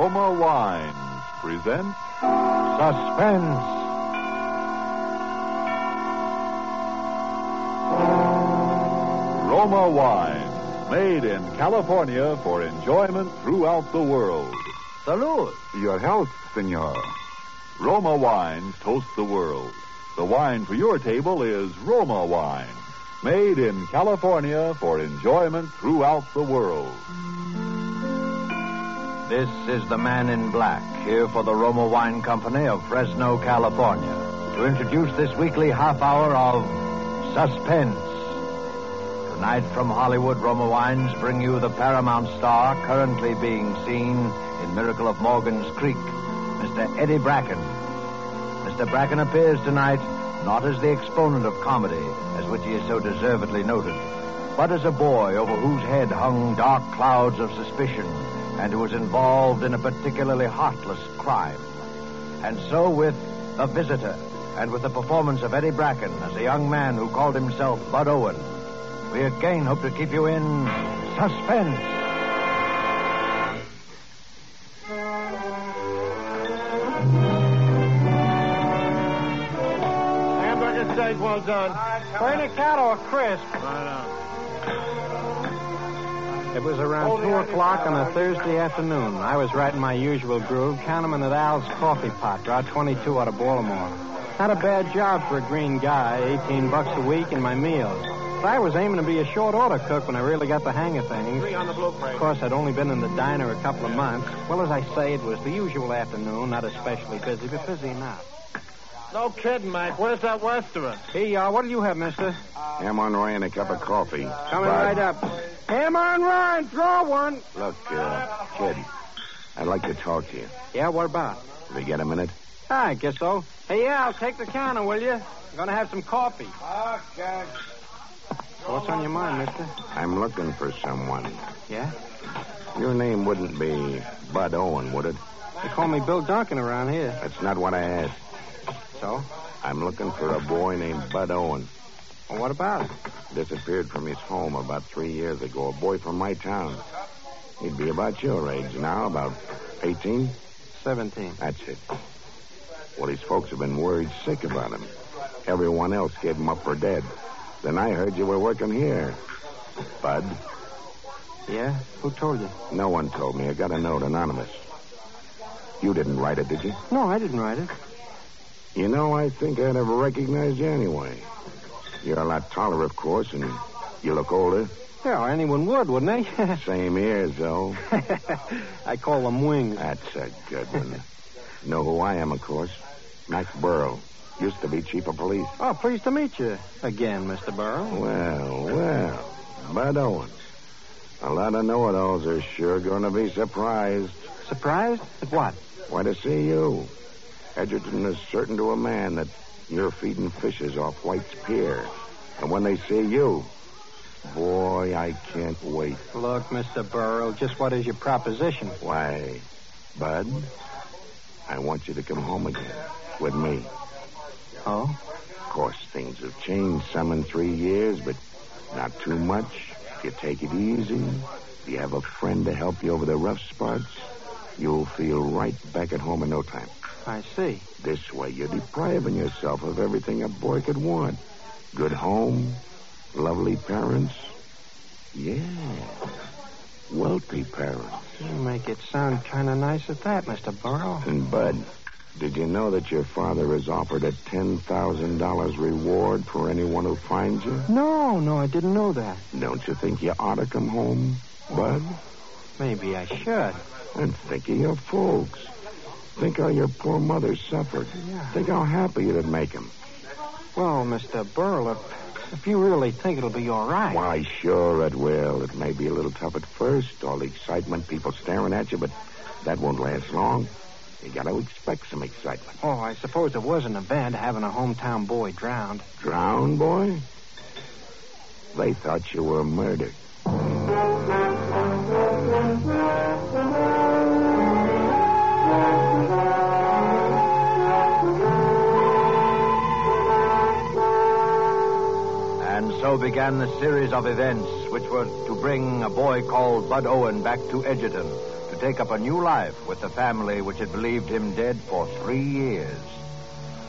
Roma Wines presents Suspense. Roma Wines, made in California for enjoyment throughout the world. Salud. Your health, senor. Roma Wines toast the world. The wine for your table is Roma Wine, made in California for enjoyment throughout the world. This is the man in black, here for the Roma Wine Company of Fresno, California, to introduce this weekly half hour of Suspense. Tonight from Hollywood, Roma Wines bring you the Paramount star currently being seen in Miracle of Morgan's Creek, Mr. Eddie Bracken. Mr. Bracken appears tonight not as the exponent of comedy, as which he is so deservedly noted, but as a boy over whose head hung dark clouds of suspicion and who was involved in a particularly heartless crime. And so with The Visitor, and with the performance of Eddie Bracken as a young man who called himself Bud Owen, we again hope to keep you in suspense. Hamburger steak, well done. Burn a cat or crisp. Right on. It was around 2 o'clock on a Thursday afternoon. I was right in my usual groove, counting at Al's Coffee Pot, Route 22 out of Baltimore. Not a bad job for a green guy, 18 bucks a week and my meals. But I was aiming to be a short order cook when I really got the hang of things. Three on the blueprint. Of course, I'd only been in the diner a couple of months. Well, as I say, it was the usual afternoon, not especially busy, but busy enough. No kidding, Mike. Where's that restaurant? Hey, uh, what'll you have, mister? Ham on rye and a cup of coffee. Coming Bud, right up. Ham on Ryan, throw one. Look, uh, kid, I'd like to talk to you. Yeah, what about? If you get a minute? I guess so. Hey, yeah, I'll take the counter, will you? I'm gonna have some coffee. Okay. What's on your mind, mister? I'm looking for someone. Yeah? Your name wouldn't be Bud Owen, would it? They call me Bill Duncan around here. That's not what I asked. So? I'm looking for a boy named Bud Owen. Well, what about it? Disappeared from his home about three years ago. A boy from my town. He'd be about your age now, about 18. Seventeen. That's it. Well, his folks have been worried sick about him. Everyone else gave him up for dead. Then I heard you were working here. Bud, Yeah? Who told you? no one told me. I got a note, anonymous. You didn't write it, did you? No, I didn't write it. You know, I think I'd have recognized you anyway. You're a lot taller, of course, and you look older. Yeah, anyone would, wouldn't they? Same ears, though. I call them wings. That's a good one. know who I am, of course. Mac Burrow. Used to be chief of police. Oh, pleased to meet you again, Mr. Burrow. Well, well. Bud Owen. A lot of know-it-alls are sure going to be surprised. Surprised? At what? Why, to see you. Edgerton is certain to a man that you're feeding fishes off White's Pier. And when they see you, boy, I can't wait. Look, Mr. Burrow, just what is your proposition? Why, Bud, I want you to come home again with me. Oh? Of course, things have changed some in three years, but not too much. If you take it easy, if you have a friend to help you over the rough spots, you'll feel right back at home in no time. I see. This way, you're depriving yourself of everything a boy could want. Good home, lovely parents. Yeah, wealthy parents. You make it sound kind of nice at that, Mr. Burrow. And, Bud, Did you know that your father has offered a $10,000 reward for anyone who finds you? No, no, I didn't know that. Don't you think you ought to come home, Bud? Maybe I should. And think of your folks. Think how your poor mother suffered. Yeah. Think how happy it'd make him. Well, Mr. Burl, if, if you really think it'll be all right. Why, sure it will. It may be a little tough at first, all the excitement, people staring at you, but that won't last long. You gotta expect some excitement. Oh, I suppose it was an event having a hometown boy drowned. Drowned, boy? They thought you were murdered. And so began the series of events which were to bring a boy called Bud Owen back to Edgerton to take up a new life with the family which had believed him dead for three years.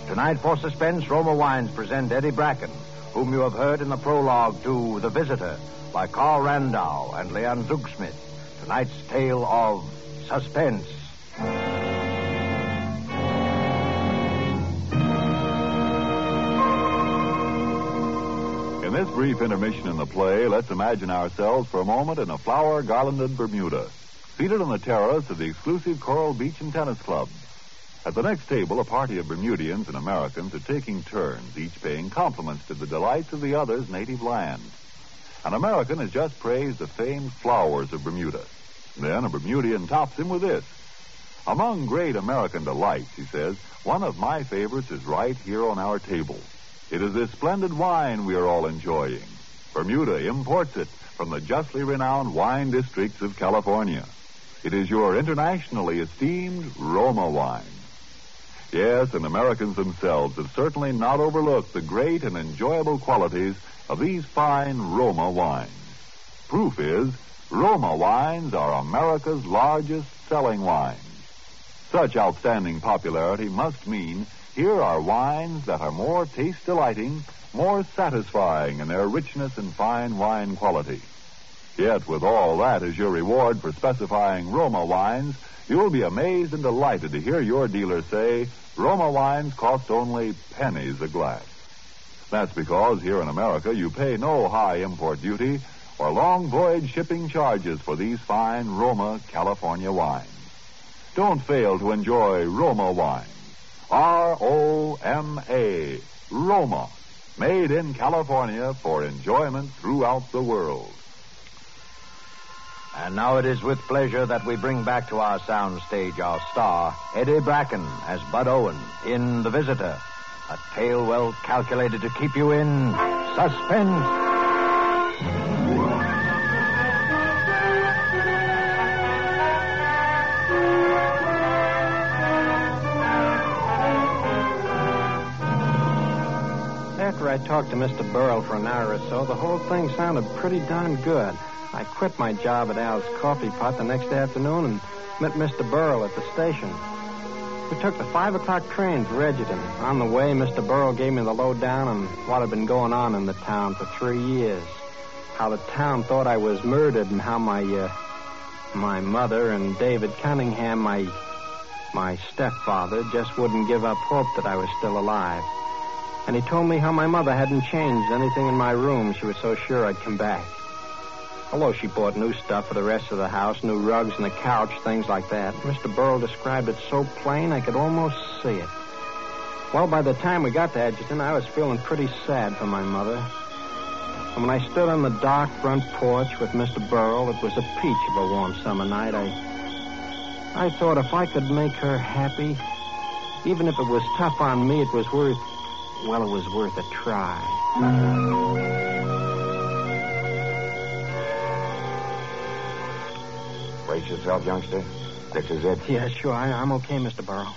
Tonight, for suspense, Roma Wines present Eddie Bracken, whom you have heard in the prologue to The Visitor by Carl Randau and Leon Zugsmith. Tonight's tale of suspense. In this brief intermission in the play, let's imagine ourselves for a moment in a flower garlanded Bermuda, seated on the terrace of the exclusive Coral Beach and Tennis Club. At the next table, a party of Bermudians and Americans are taking turns, each paying compliments to the delights of the other's native land. An American has just praised the famed flowers of Bermuda. Then a Bermudian tops him with this. Among great American delights, he says, one of my favorites is right here on our table. It is this splendid wine we are all enjoying. Bermuda imports it from the justly renowned wine districts of California. It is your internationally esteemed Roma wine. Yes, and Americans themselves have certainly not overlooked the great and enjoyable qualities of these fine Roma wines. Proof is, Roma wines are America's largest selling wines. Such outstanding popularity must mean here are wines that are more taste delighting, more satisfying in their richness and fine wine quality. Yet, with all that as your reward for specifying Roma wines, you'll be amazed and delighted to hear your dealer say Roma wines cost only pennies a glass. That's because here in America you pay no high import duty or long voyage shipping charges for these fine Roma California wines. Don't fail to enjoy Roma wines. R O M A, Roma, made in California for enjoyment throughout the world. And now it is with pleasure that we bring back to our soundstage our star, Eddie Bracken, as Bud Owen in The Visitor. A tale well calculated to keep you in suspense. After I talked to Mr. Burrell for an hour or so, the whole thing sounded pretty darn good. I quit my job at Al's Coffee Pot the next afternoon and met Mr. Burrell at the station. We took the five o'clock train for Edgerton. On the way, Mr. Burrell gave me the lowdown on what had been going on in the town for three years. How the town thought I was murdered and how my, uh, my mother and David Cunningham, my, my stepfather, just wouldn't give up hope that I was still alive. And he told me how my mother hadn't changed anything in my room. She was so sure I'd come back. Although she bought new stuff for the rest of the house, new rugs and a couch, things like that. Mr. Burrell described it so plain I could almost see it. Well, by the time we got to Edgerton, I was feeling pretty sad for my mother. And when I stood on the dark front porch with Mr. Burrell, it was a peach of a warm summer night. I, I thought if I could make her happy, even if it was tough on me, it was worth, well, it was worth a try. Brace yourself, youngster. This is it. Yeah, sure. I, I'm okay, Mr. Burrell.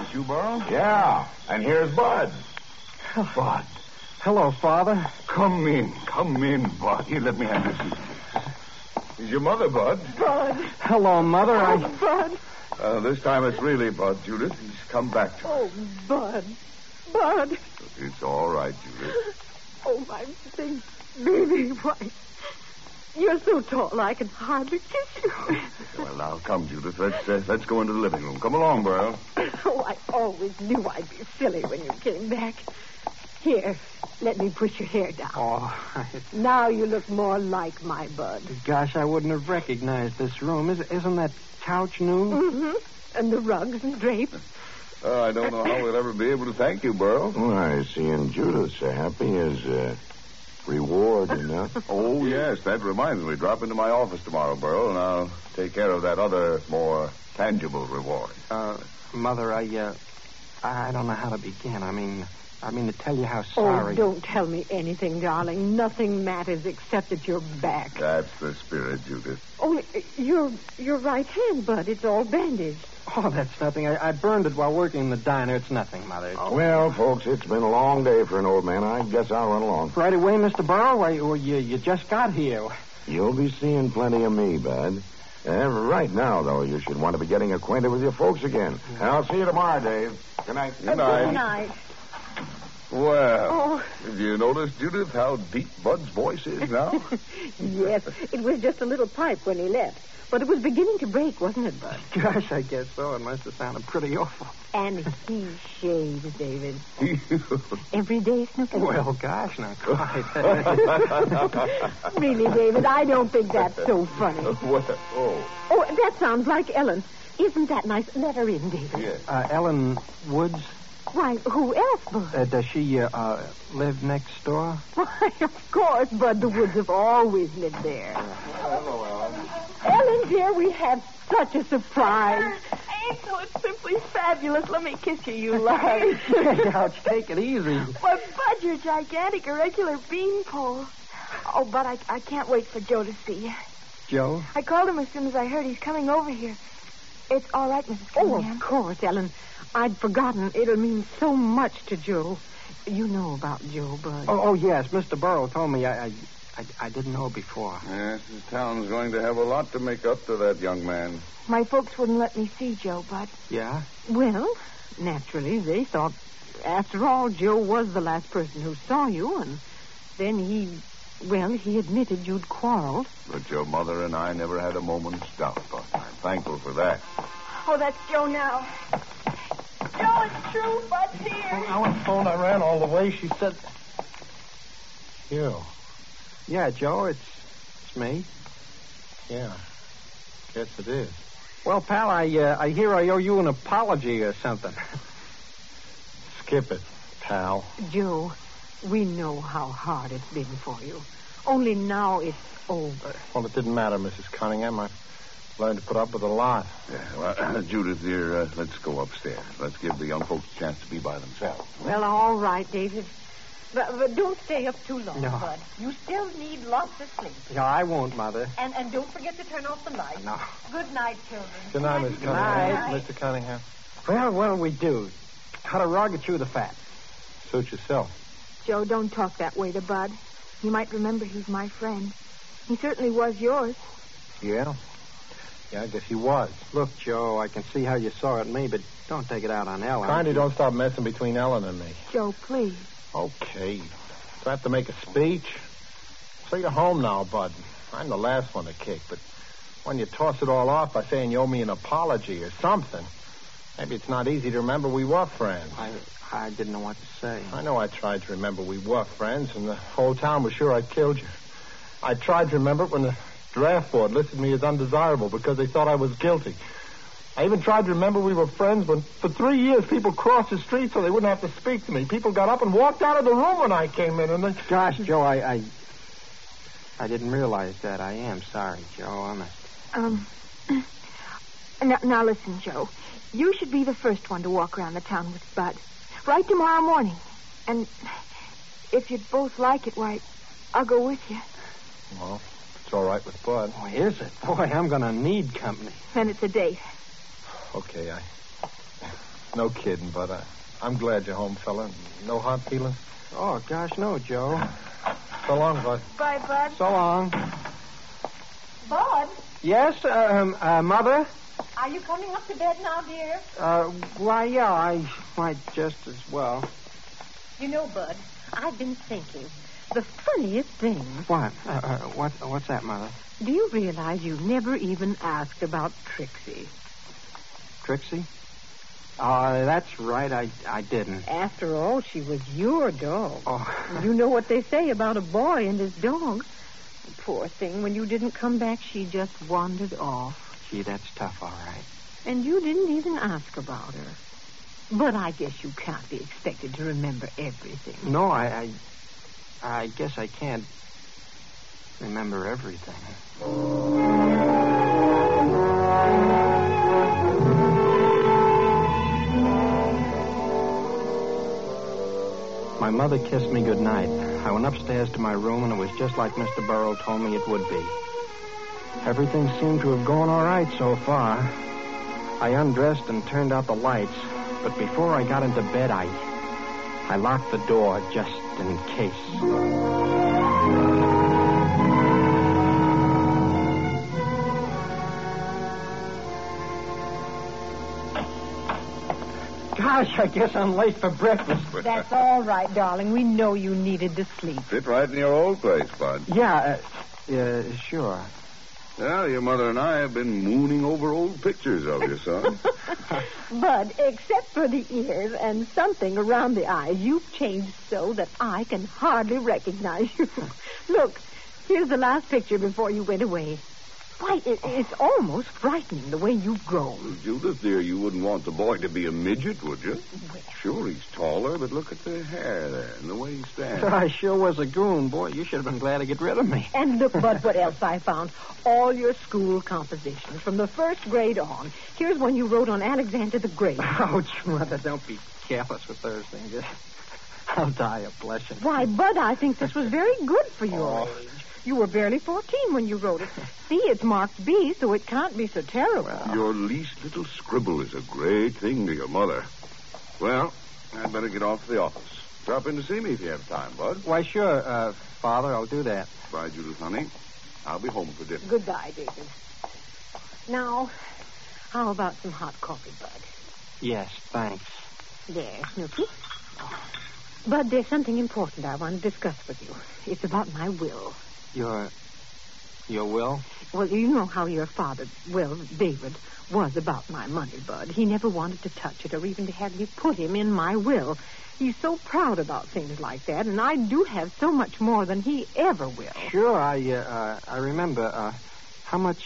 Is you, Burrow? Yeah, and here's Bud. Bud, Hello, Father. come in. Come in, Bud. Here, let me have your seat. Is your mother, Bud? Bud. Hello, Mother. I. Oh, Bud. Uh, this time it's really Bud, Judith. He's come back to Oh, Bud. Bud. It's all right, Judith. Oh, my big baby. Why, You're so tall I can hardly kiss you. Well, now, come, Judith. Let's, uh, let's go into the living room. Come along, Burl. Oh, I always knew I'd be silly when you came back. Here, let me push your hair down. Oh, Now you look more like my bud. gosh, I wouldn't have recognized this room. Is, isn't that couch new? Mm-hmm. And the rugs and drapes. Oh, I don't know how we'll ever be able to thank you, Burl. Why, seeing Judith so happy as uh, reward enough. Oh, yes, that reminds me. Drop into my office tomorrow, Burl, and I'll take care of that other, more tangible reward. Uh, Mother, I, uh, I don't know how to begin. I mean, I mean to tell you how sorry. Oh, don't tell me anything, darling. Nothing matters except that you're back. That's the spirit, Judith. Only uh, your your right hand, Bud. It's all bandaged. Oh, that's nothing. I, I burned it while working in the diner. It's nothing, Mother. Well, folks, it's been a long day for an old man. I guess I'll run along. Right away, Mr. Burrow? Why, well, you, you just got here. You'll be seeing plenty of me, Bud. Uh, right now, though, you should want to be getting acquainted with your folks again. And I'll see you tomorrow, Dave. Good night. Good night. Good night. Well, Oh. have you noticed, Judith, how deep Bud's voice is now? Yes, it was just a little pipe when he left. But it was beginning to break, wasn't it, Bud? Gosh, I guess so. It must have sounded pretty awful. And he shaves, David. Every day, Snooky. Well, gosh, not quite. really, David, I don't think that's so funny. what? Oh, Oh, that sounds like Ellen. Isn't that nice? Let her in, David. yes. uh, Ellen Woods, Why, who else, Bud? uh, does she uh, uh, live next door? Why, of course, Bud. The Woods have always lived there. Hello, Ellen, Ellen, dear, we have such a surprise. Angel, it's simply fabulous. Let me kiss you, you love. Ouch, take it easy. Why, Bud, you're gigantic, a regular beanpole. Oh, but I, I can't wait for Joe to see you. Joe? I called him as soon as I heard he's coming over here. It's all right, Mrs. Cunningham. Oh, of course, Ellen. I'd forgotten. It'll mean so much to Joe. You know about Joe, Bud. Oh, oh yes, Mr. Burrow told me. I, I, I, I didn't know before. Yes, this town's going to have a lot to make up to that young man. My folks wouldn't let me see Joe, Bud. Yeah? Well, naturally, they thought, after all, Joe was the last person who saw you, and then he, well, he admitted you'd quarreled. But your mother and I never had a moment's doubt about it. I'm thankful for that. Oh, that's Joe now. Joe, it's true. Bud's here. on the phone, I ran all the way. She said. You. Yeah, Joe, it's, it's me. Yeah. Guess it is. Well, pal, I, uh, I hear I owe you an apology or something. Skip it, pal. Joe, we know how hard it's been for you. Only now it's over. Well, it didn't matter, Mrs. Cunningham. I learned to put up with a lot. Yeah, well, Judith, dear, uh, let's go upstairs. Let's give the young folks a chance to be by themselves. Well, all right, David. But, but don't stay up too long, No. Bud. You still need lots of sleep. No, I won't, Mother. And, and don't forget to turn off the lights. No. Good night, children. Good night, Miss Good Cunningham. night. Mr. Cunningham. Well, what'll we do? Cut a rug or chew the fat? Suit yourself. Joe, don't talk that way to Bud. You might remember he's my friend. He certainly was yours. Yeah? Yeah, I guess he was. Look, Joe, I can see how you saw it me, but don't take it out on Ellen. Kindly don't stop messing between Ellen and me. Joe, please. Okay. Do I have to make a speech? So you're home now, Bud. I'm the last one to kick, but when you toss it all off by saying you owe me an apology or something, maybe it's not easy to remember we were friends. I, I didn't know what to say. I know I tried to remember we were friends, and the whole town was sure I killed you. I tried to remember it when the draft board listed me as undesirable because they thought I was guilty. I even tried to remember we were friends when, for three years, people crossed the street so they wouldn't have to speak to me. People got up and walked out of the room when I came in, and they... Gosh, Joe, I, I, I didn't realize that. I am sorry, Joe. Honest. Um. Now, now listen, Joe. You should be the first one to walk around the town with Bud. Right tomorrow morning. And if you'd both like it, why, I'll go with you. Well, it's all right with Bud. Oh, is it? Boy, I'm going to need company. Then it's a date. Okay, I... No kidding, but I, I'm glad you're home, fella. No hard feelings? Oh, gosh, no, Joe. So long, Bud. Bye, Bud. So long. Bud, Yes, um, uh, Mother? are you coming up to bed now, dear? Uh, why, yeah, I might just as well. You know, Bud, I've been thinking. The funniest thing. What? Uh, uh, what? What's that, Mother? Do you realize you never even asked about Trixie? Trixie? Oh, that's right. I I didn't. After all, she was your dog. Oh. You know what they say about a boy and his dog. Poor thing, when you didn't come back, she just wandered off. Gee, that's tough, all right. And you didn't even ask about her. But I guess you can't be expected to remember everything. No, I, I, I guess I can't remember everything. My mother kissed me goodnight. I went upstairs to my room, and it was just like Mr. Burrow told me it would be. Everything seemed to have gone all right so far. I undressed and turned out the lights, but before I got into bed, I I locked the door just in case. Gosh, I guess I'm late for breakfast. That's all right, darling. We know you needed to sleep. Fit right in your old place, Bud. Yeah, uh, uh, sure. Well, your mother and I have been mooning over old pictures of you, son. Bud, except for the ears and something around the eyes, you've changed so that I can hardly recognize you. Look, here's the last picture before you went away. Why, it, it's almost frightening the way you've grown. Judith, dear, you wouldn't want the boy to be a midget, would you? Sure, he's taller, but look at the hair there and the way he stands. I sure was a goon. Boy, you should have been glad to get rid of me. And look, Bud, what else I found. All your school compositions from the first grade on. Here's one you wrote on Alexander the Great. Ouch, Mother, don't be careless with those things. I'll die of blushing. Why, Bud, I think this was very good for your age. Oh, You were barely 14 when you wrote it. See, it's marked B, so it can't be so terrible. Your least little scribble is a great thing to your mother. Well, I'd better get off to the office. Drop in to see me if you have time, Bud. Why, sure, uh, Father, I'll do that. Bye, Judith, honey. I'll be home for dinner. Goodbye, David. Now, how about some hot coffee, Bud? Yes, thanks. There, Snooky. Bud, there's something important I want to discuss with you. It's about my will. Your, your will? Well, you know how your father, well, David, was about my money, Bud. He never wanted to touch it or even to have me put him in my will. He's so proud about things like that, and I do have so much more than he ever will. Sure, I, uh, uh, I remember. Uh, how much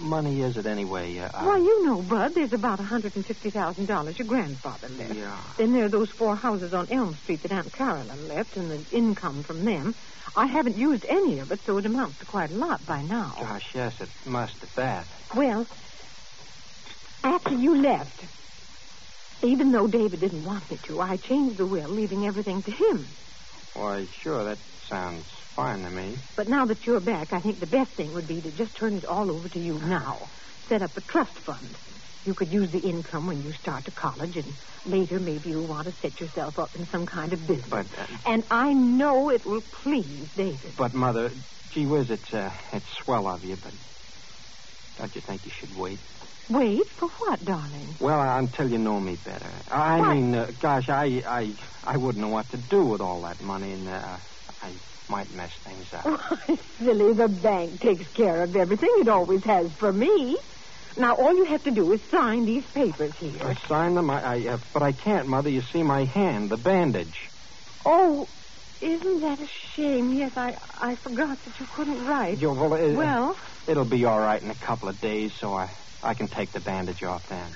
money is it anyway? Uh, Why, you know, Bud, there's about a $150,000 your grandfather left. Yeah. Then there are those four houses on Elm Street that Aunt Carolyn left and the income from them. I haven't used any of it, so it amounts to quite a lot by now. Gosh, yes, it must at that. Well, after you left, even though David didn't want me to, I changed the will, leaving everything to him. Why, sure, that sounds fine to me. But now that you're back, I think the best thing would be to just turn it all over to you now. Set up a trust fund. You could use the income when you start to college, and later maybe you'll want to set yourself up in some kind of business. But, uh, and I know it will please David. But, Mother, gee whiz, it's, uh, it's swell of you, but don't you think you should wait? Wait for what, darling? Well, until you know me better. I What? mean, uh, gosh, I, I, I wouldn't know what to do with all that money, and uh, I might mess things up. Why, silly, the bank takes care of everything. It always has for me. Now, all you have to do is sign these papers here. I sign them, I, I uh, but I can't, Mother. You see my hand, the bandage. Oh, isn't that a shame? Yes, I, I forgot that you couldn't write. You- well, uh, Well, It'll be all right in a couple of days, so I, I can take the bandage off then.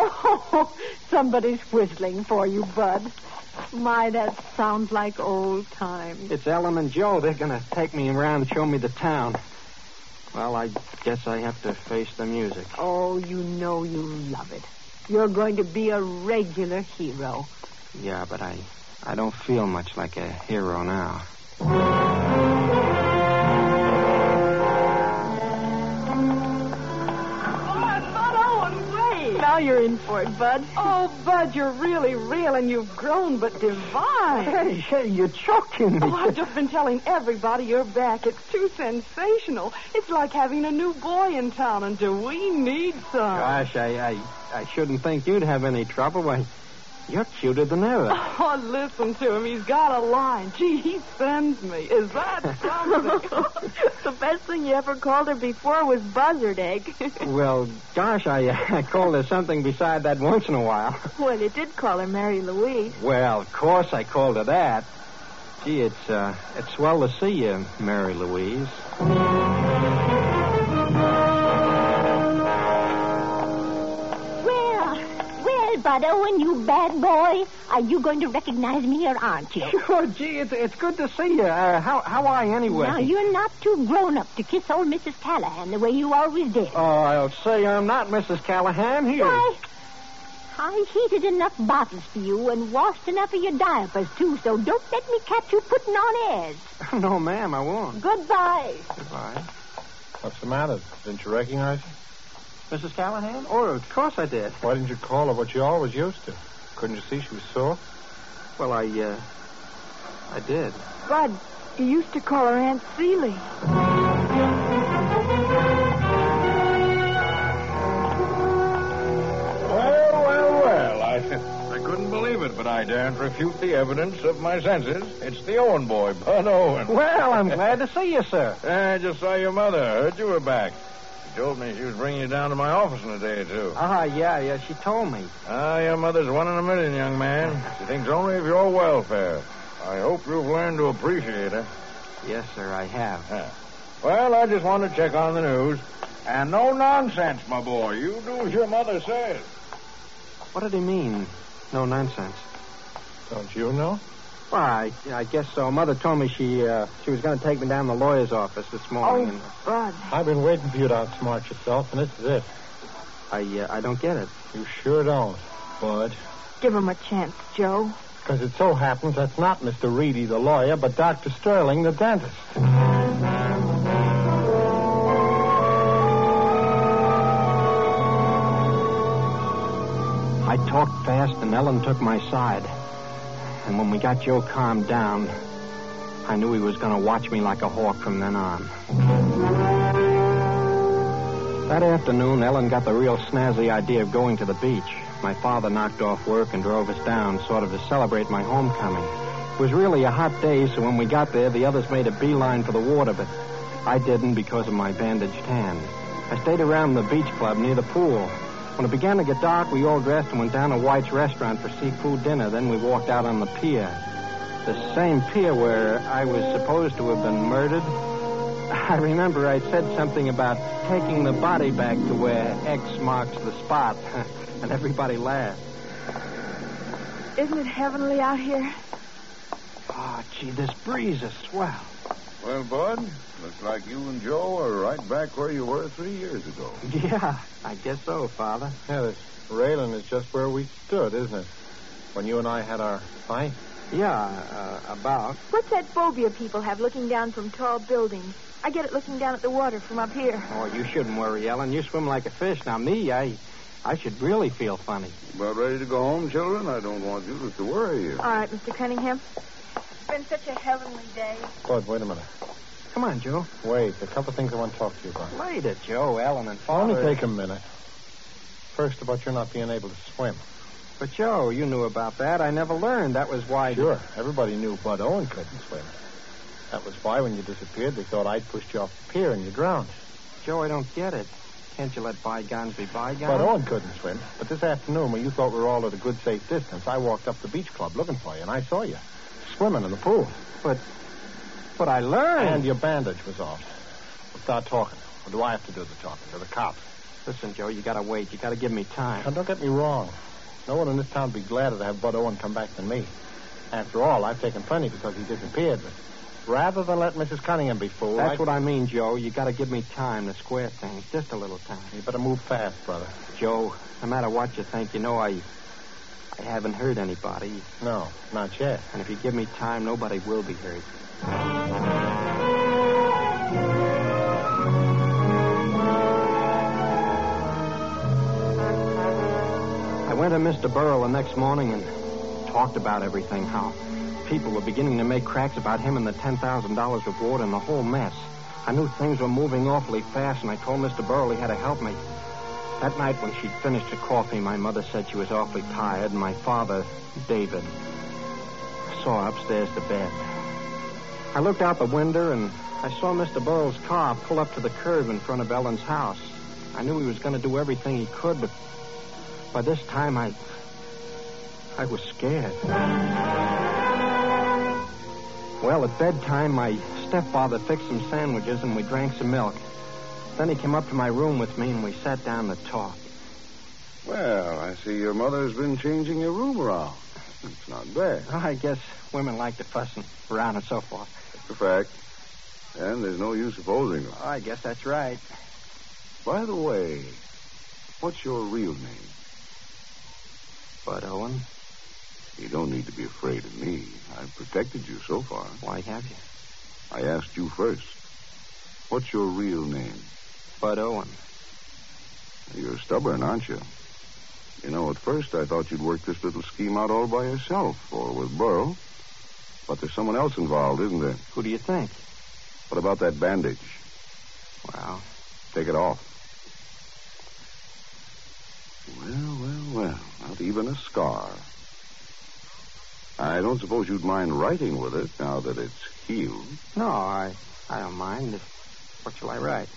oh, somebody's whistling for you, Bud. My, that sounds like old times. It's Ellen and Joe. They're going to take me around and show me the town. Well, I guess I have to face the music. Oh, you know you love it. You're going to be a regular hero. Yeah, but I, I don't feel much like a hero now. Now you're in for it, Bud. Oh, Bud, you're really real and you've grown but divine. Hey, hey, you're choking me. Oh, I've just been telling everybody you're back. It's too sensational. It's like having a new boy in town, and do we need some? Gosh, I, I, I shouldn't think you'd have any trouble. Why, You're cuter than ever. Oh, listen to him. He's got a line. Gee, he sends me. Is that something? the best thing you ever called her before was buzzard egg. well, gosh, I, I called her something beside that once in a while. well, you did call her Mary Louise. Well, of course I called her that. Gee, it's uh, it's swell to see you, Mary Louise. Bud Owen, you bad boy. Are you going to recognize me or aren't you? Sure, gee, it's, it's good to see you. Uh, how, how are you anyway? Now, you're not too grown up to kiss old Mrs. Callahan the way you always did. Oh, I'll say I'm not Mrs. Callahan. Here. Why, I heated enough bottles for you and washed enough of your diapers, too, so don't let me catch you putting on airs. no, ma'am, I won't. Goodbye. Goodbye. What's the matter? Didn't you recognize her? Mrs. Callahan? Oh, of course I did. Why didn't you call her what you always used to? Couldn't you see she was sore? Well, I, uh, I did. Bud, you used to call her Aunt Celie. Well, well, well. I, I couldn't believe it, but I daren't refute the evidence of my senses. It's the Owen boy, Bud Owen. Well, I'm glad to see you, sir. I just saw your mother. Heard you were back. She told me she was bringing you down to my office in a day or two. Ah, yeah, yeah, she told me. Ah, your mother's one in a million, young man. She thinks only of your welfare. I hope you've learned to appreciate her. Yes, sir, I have. Yeah. Well, I just wanted to check on the news. And no nonsense, my boy. You do as your mother says. What did he mean? No nonsense. Don't you know? Well, I, I guess so. Mother told me she uh, she was going to take me down to the lawyer's office this morning. and Oh, Bud. I've been waiting for you to outsmart yourself, and this is it. I uh, I don't get it. You sure don't, Bud. Give him a chance, Joe. Because it so happens that's not Mr. Reedy, the lawyer, but Dr. Sterling, the dentist. I talked fast, and Ellen took my side. And when we got Joe calmed down, I knew he was going to watch me like a hawk from then on. That afternoon, Ellen got the real snazzy idea of going to the beach. My father knocked off work and drove us down, sort of to celebrate my homecoming. It was really a hot day, so when we got there, the others made a beeline for the water, but I didn't because of my bandaged hand. I stayed around the beach club near the pool. When it began to get dark, we all dressed and went down to White's restaurant for seafood dinner. Then we walked out on the pier. The same pier where I was supposed to have been murdered. I remember I said something about taking the body back to where X marks the spot, and everybody laughed. Isn't it heavenly out here? Oh, gee, this breeze is swell. Well, Bud, looks like you and Joe are right back where you were three years ago. Yeah, I guess so, Father. Yeah, this railing is just where we stood, isn't it? When you and I had our fight. Yeah, uh, about. What's that phobia people have looking down from tall buildings? I get it looking down at the water from up here. Oh, you shouldn't worry, Ellen. You swim like a fish. Now, me, I, I should really feel funny. About ready to go home, children? I don't want you to worry you. All right, Mr. Cunningham. It's been such a heavenly day. Bud, wait a minute. Come on, Joe. Wait, a couple of things I want to talk to you about. Later, Joe, Ellen, and Father. Only take a minute. First, about your not being able to swim. But, Joe, you knew about that. I never learned. That was why. Sure, everybody knew Bud Owen couldn't swim. That was why, when you disappeared, they thought I'd pushed you off the pier and you drowned. Joe, I don't get it. Can't you let bygones be bygones? Bud Owen couldn't swim. But this afternoon, when you thought we were all at a good, safe distance, I walked up the beach club looking for you, and I saw you swimming in the pool. But, but I learned. And your bandage was off. We'll start talking. Or do I have to do the talking? To the cops? Listen, Joe, you gotta wait. You gotta give me time. Now, don't get me wrong. No one in this town would be gladder to have Bud Owen come back than me. After all, I've taken plenty because he disappeared. But rather than let Mrs. Cunningham be fooled, That's I... what I mean, Joe. You gotta give me time to square things. Just a little time. You better move fast, brother. Joe, no matter what you think, you know I... I haven't hurt anybody. No, not yet. And if you give me time, nobody will be hurt. I went to Mr. Burrell the next morning and talked about everything, how people were beginning to make cracks about him and the $10,000 reward and the whole mess. I knew things were moving awfully fast, and I told Mr. Burrell he had to help me. That night when she'd finished her coffee, my mother said she was awfully tired, and my father, David, saw her upstairs to bed. I looked out the window and I saw Mr. Burrell's car pull up to the curb in front of Ellen's house. I knew he was going to do everything he could, but by this time I. I was scared. Well, at bedtime, my stepfather fixed some sandwiches and we drank some milk. Then he came up to my room with me and we sat down to talk. Well, I see your mother's been changing your room around. It's not bad. I guess women like to fuss and around and so forth. That's a fact. And there's no use opposing them. I guess that's right. By the way, what's your real name? Bud Owen. You don't need to be afraid of me. I've protected you so far. Why have you? I asked you first. What's your real name? Bud Owen. You're stubborn, aren't you? You know, at first I thought you'd work this little scheme out all by yourself or with Burl. But there's someone else involved, isn't there? Who do you think? What about that bandage? Well, take it off. Well, well, well. Not even a scar. I don't suppose you'd mind writing with it now that it's healed. No, I I don't mind. What shall I write?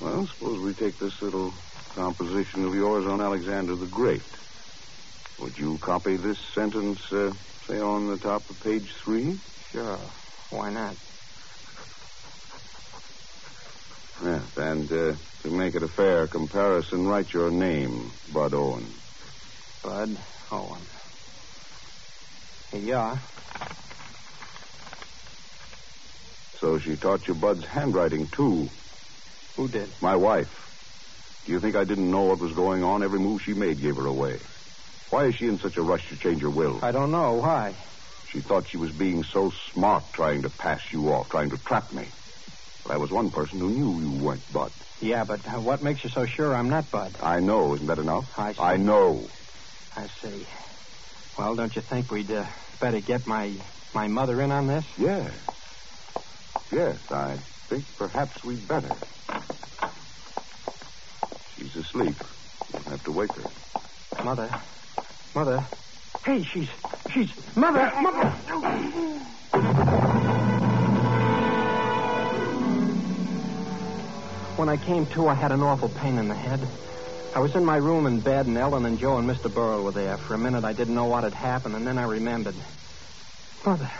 Well, suppose we take this little composition of yours on Alexander the Great. Would you copy this sentence, uh, say, on the top of page three? Sure. Why not? Yes, and uh, to make it a fair comparison, write your name, Bud Owen. Bud Owen. Here you are. So she taught you Bud's handwriting, too. Who did? My wife. Do you think I didn't know what was going on? Every move she made gave her away. Why is she in such a rush to change her will? I don't know. Why? She thought she was being so smart trying to pass you off, trying to trap me. But I was one person who knew you weren't Bud. Yeah, but what makes you so sure I'm not Bud? I know. Isn't that enough? I see. I know. I see. Well, don't you think we'd uh, better get my my mother in on this? Yes. Yes, I think perhaps we'd better. She's asleep. You'll have to wake her. Mother. Mother. Hey, she's she's mother, mother. When I came to, I had an awful pain in the head. I was in my room in bed, and Ellen and Joe and Mr. Burrell were there. For a minute, I didn't know what had happened, and then I remembered. Mother.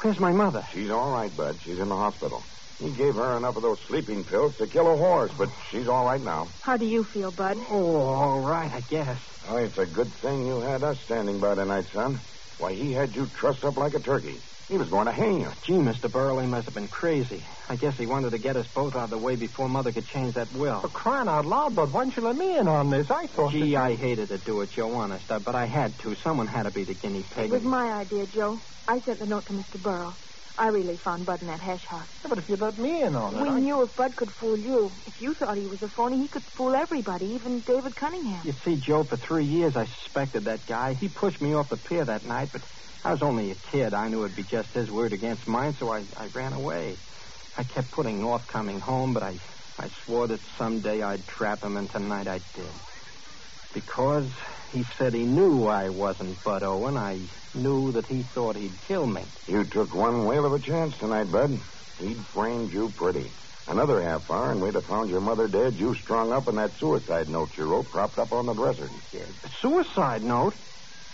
Where's my mother? She's all right, Bud. She's in the hospital. He gave her enough of those sleeping pills to kill a horse, but she's all right now. How do you feel, Bud? Oh, all right, I guess. Oh, it's a good thing you had us standing by tonight, son. Why, he had you trussed up like a turkey. He was going to hang you. Gee, Mr. Burrell, he must have been crazy. I guess he wanted to get us both out of the way before Mother could change that will. For crying out loud, Bud, why didn't you let me in on this? I thought. Gee, that... I hated to do it, Joe, honest, but I had to. Someone had to be the guinea pig. It was my idea, Joe. I sent the note to Mr. Burrell. I really found Bud in that hash house. Yeah, but if you let me in on it. We I... knew if Bud could fool you, if you thought he was a phony, he could fool everybody, even David Cunningham. You see, Joe, for three years I suspected that guy. He pushed me off the pier that night, but I was only a kid. I knew it'd be just his word against mine, so I, I ran away. I kept putting off coming home, but I, I swore that someday I'd trap him, and tonight I did. Because he said he knew I wasn't Bud Owen, I knew that he thought he'd kill me. You took one whale of a chance tonight, Bud. He'd framed you pretty. Another half hour, and we'd have found your mother dead, you strung up, and that suicide note you wrote propped up on the dresser. Yeah, suicide note?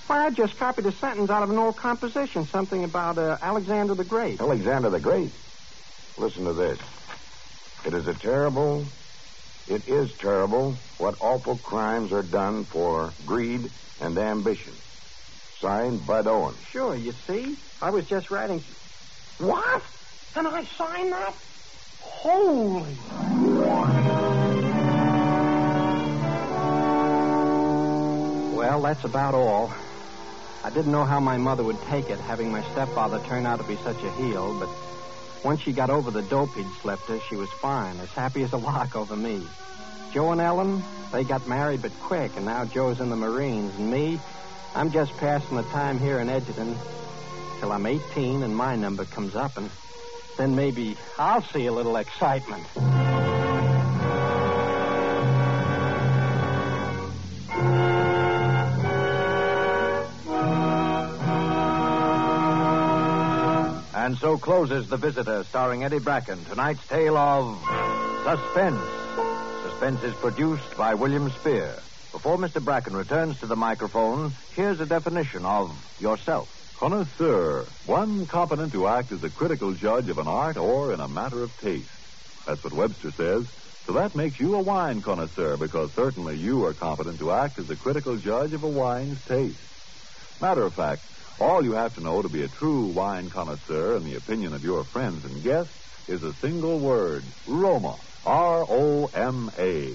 Why, I just copied a sentence out of an old composition, something about uh, Alexander the Great. Alexander the Great? Listen to this. It is a terrible, it is terrible what awful crimes are done for greed and ambition. Signed, Bud Owen. Sure, you see? I was just writing. What? And I signed that? Holy. Well, that's about all. I didn't know how my mother would take it, having my stepfather turn out to be such a heel, but once she got over the dope he'd slept her, she was fine, as happy as a lark over me. Joe and Ellen, they got married but quick, and now Joe's in the Marines, and me, I'm just passing the time here in Edgerton till I'm 18 and my number comes up, and then maybe I'll see a little excitement. And so closes The Visitor, starring Eddie Bracken. Tonight's tale of Suspense. Suspense is produced by William Spier. Before Mr. Bracken returns to the microphone, here's a definition of yourself. Connoisseur, one competent to act as a critical judge of an art or in a matter of taste. That's what Webster says. So that makes you a wine connoisseur because certainly you are competent to act as a critical judge of a wine's taste. Matter of fact, all you have to know to be a true wine connoisseur in the opinion of your friends and guests is a single word, Roma. R-O-M-A.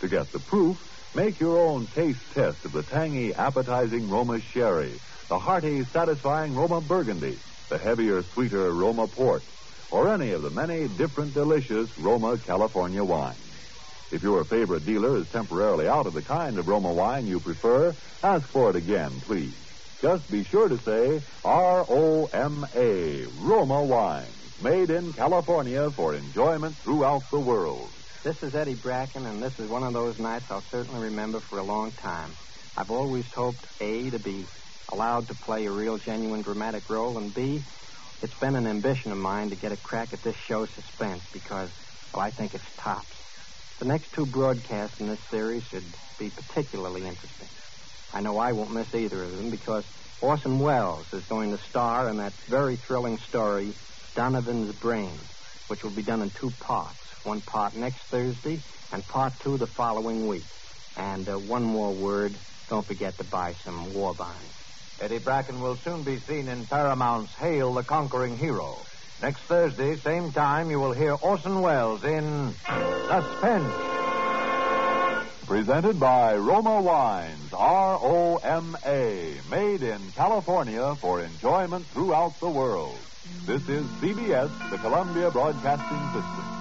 To get the proof, make your own taste test of the tangy, appetizing Roma sherry, the hearty, satisfying Roma burgundy, the heavier, sweeter Roma port, or any of the many different delicious Roma California wines. If your favorite dealer is temporarily out of the kind of Roma wine you prefer, ask for it again, please. Just be sure to say R-O-M-A, Roma wine, made in California for enjoyment throughout the world. This is Eddie Bracken, and this is one of those nights I'll certainly remember for a long time. I've always hoped, A, to be allowed to play a real, genuine dramatic role, and B, it's been an ambition of mine to get a crack at this show Suspense because, well, I think it's tops. The next two broadcasts in this series should be particularly interesting. I know I won't miss either of them because Orson Welles is going to star in that very thrilling story, Donovan's Brain, which will be done in two parts. One part next Thursday and part two the following week. And uh, one more word, don't forget to buy some war bonds. Eddie Bracken will soon be seen in Paramount's Hail the Conquering Hero. Next Thursday, same time, you will hear Orson Welles in Suspense. Presented by Roma Wines, R-O-M-A, made in California for enjoyment throughout the world. This is CBS, the Columbia Broadcasting System.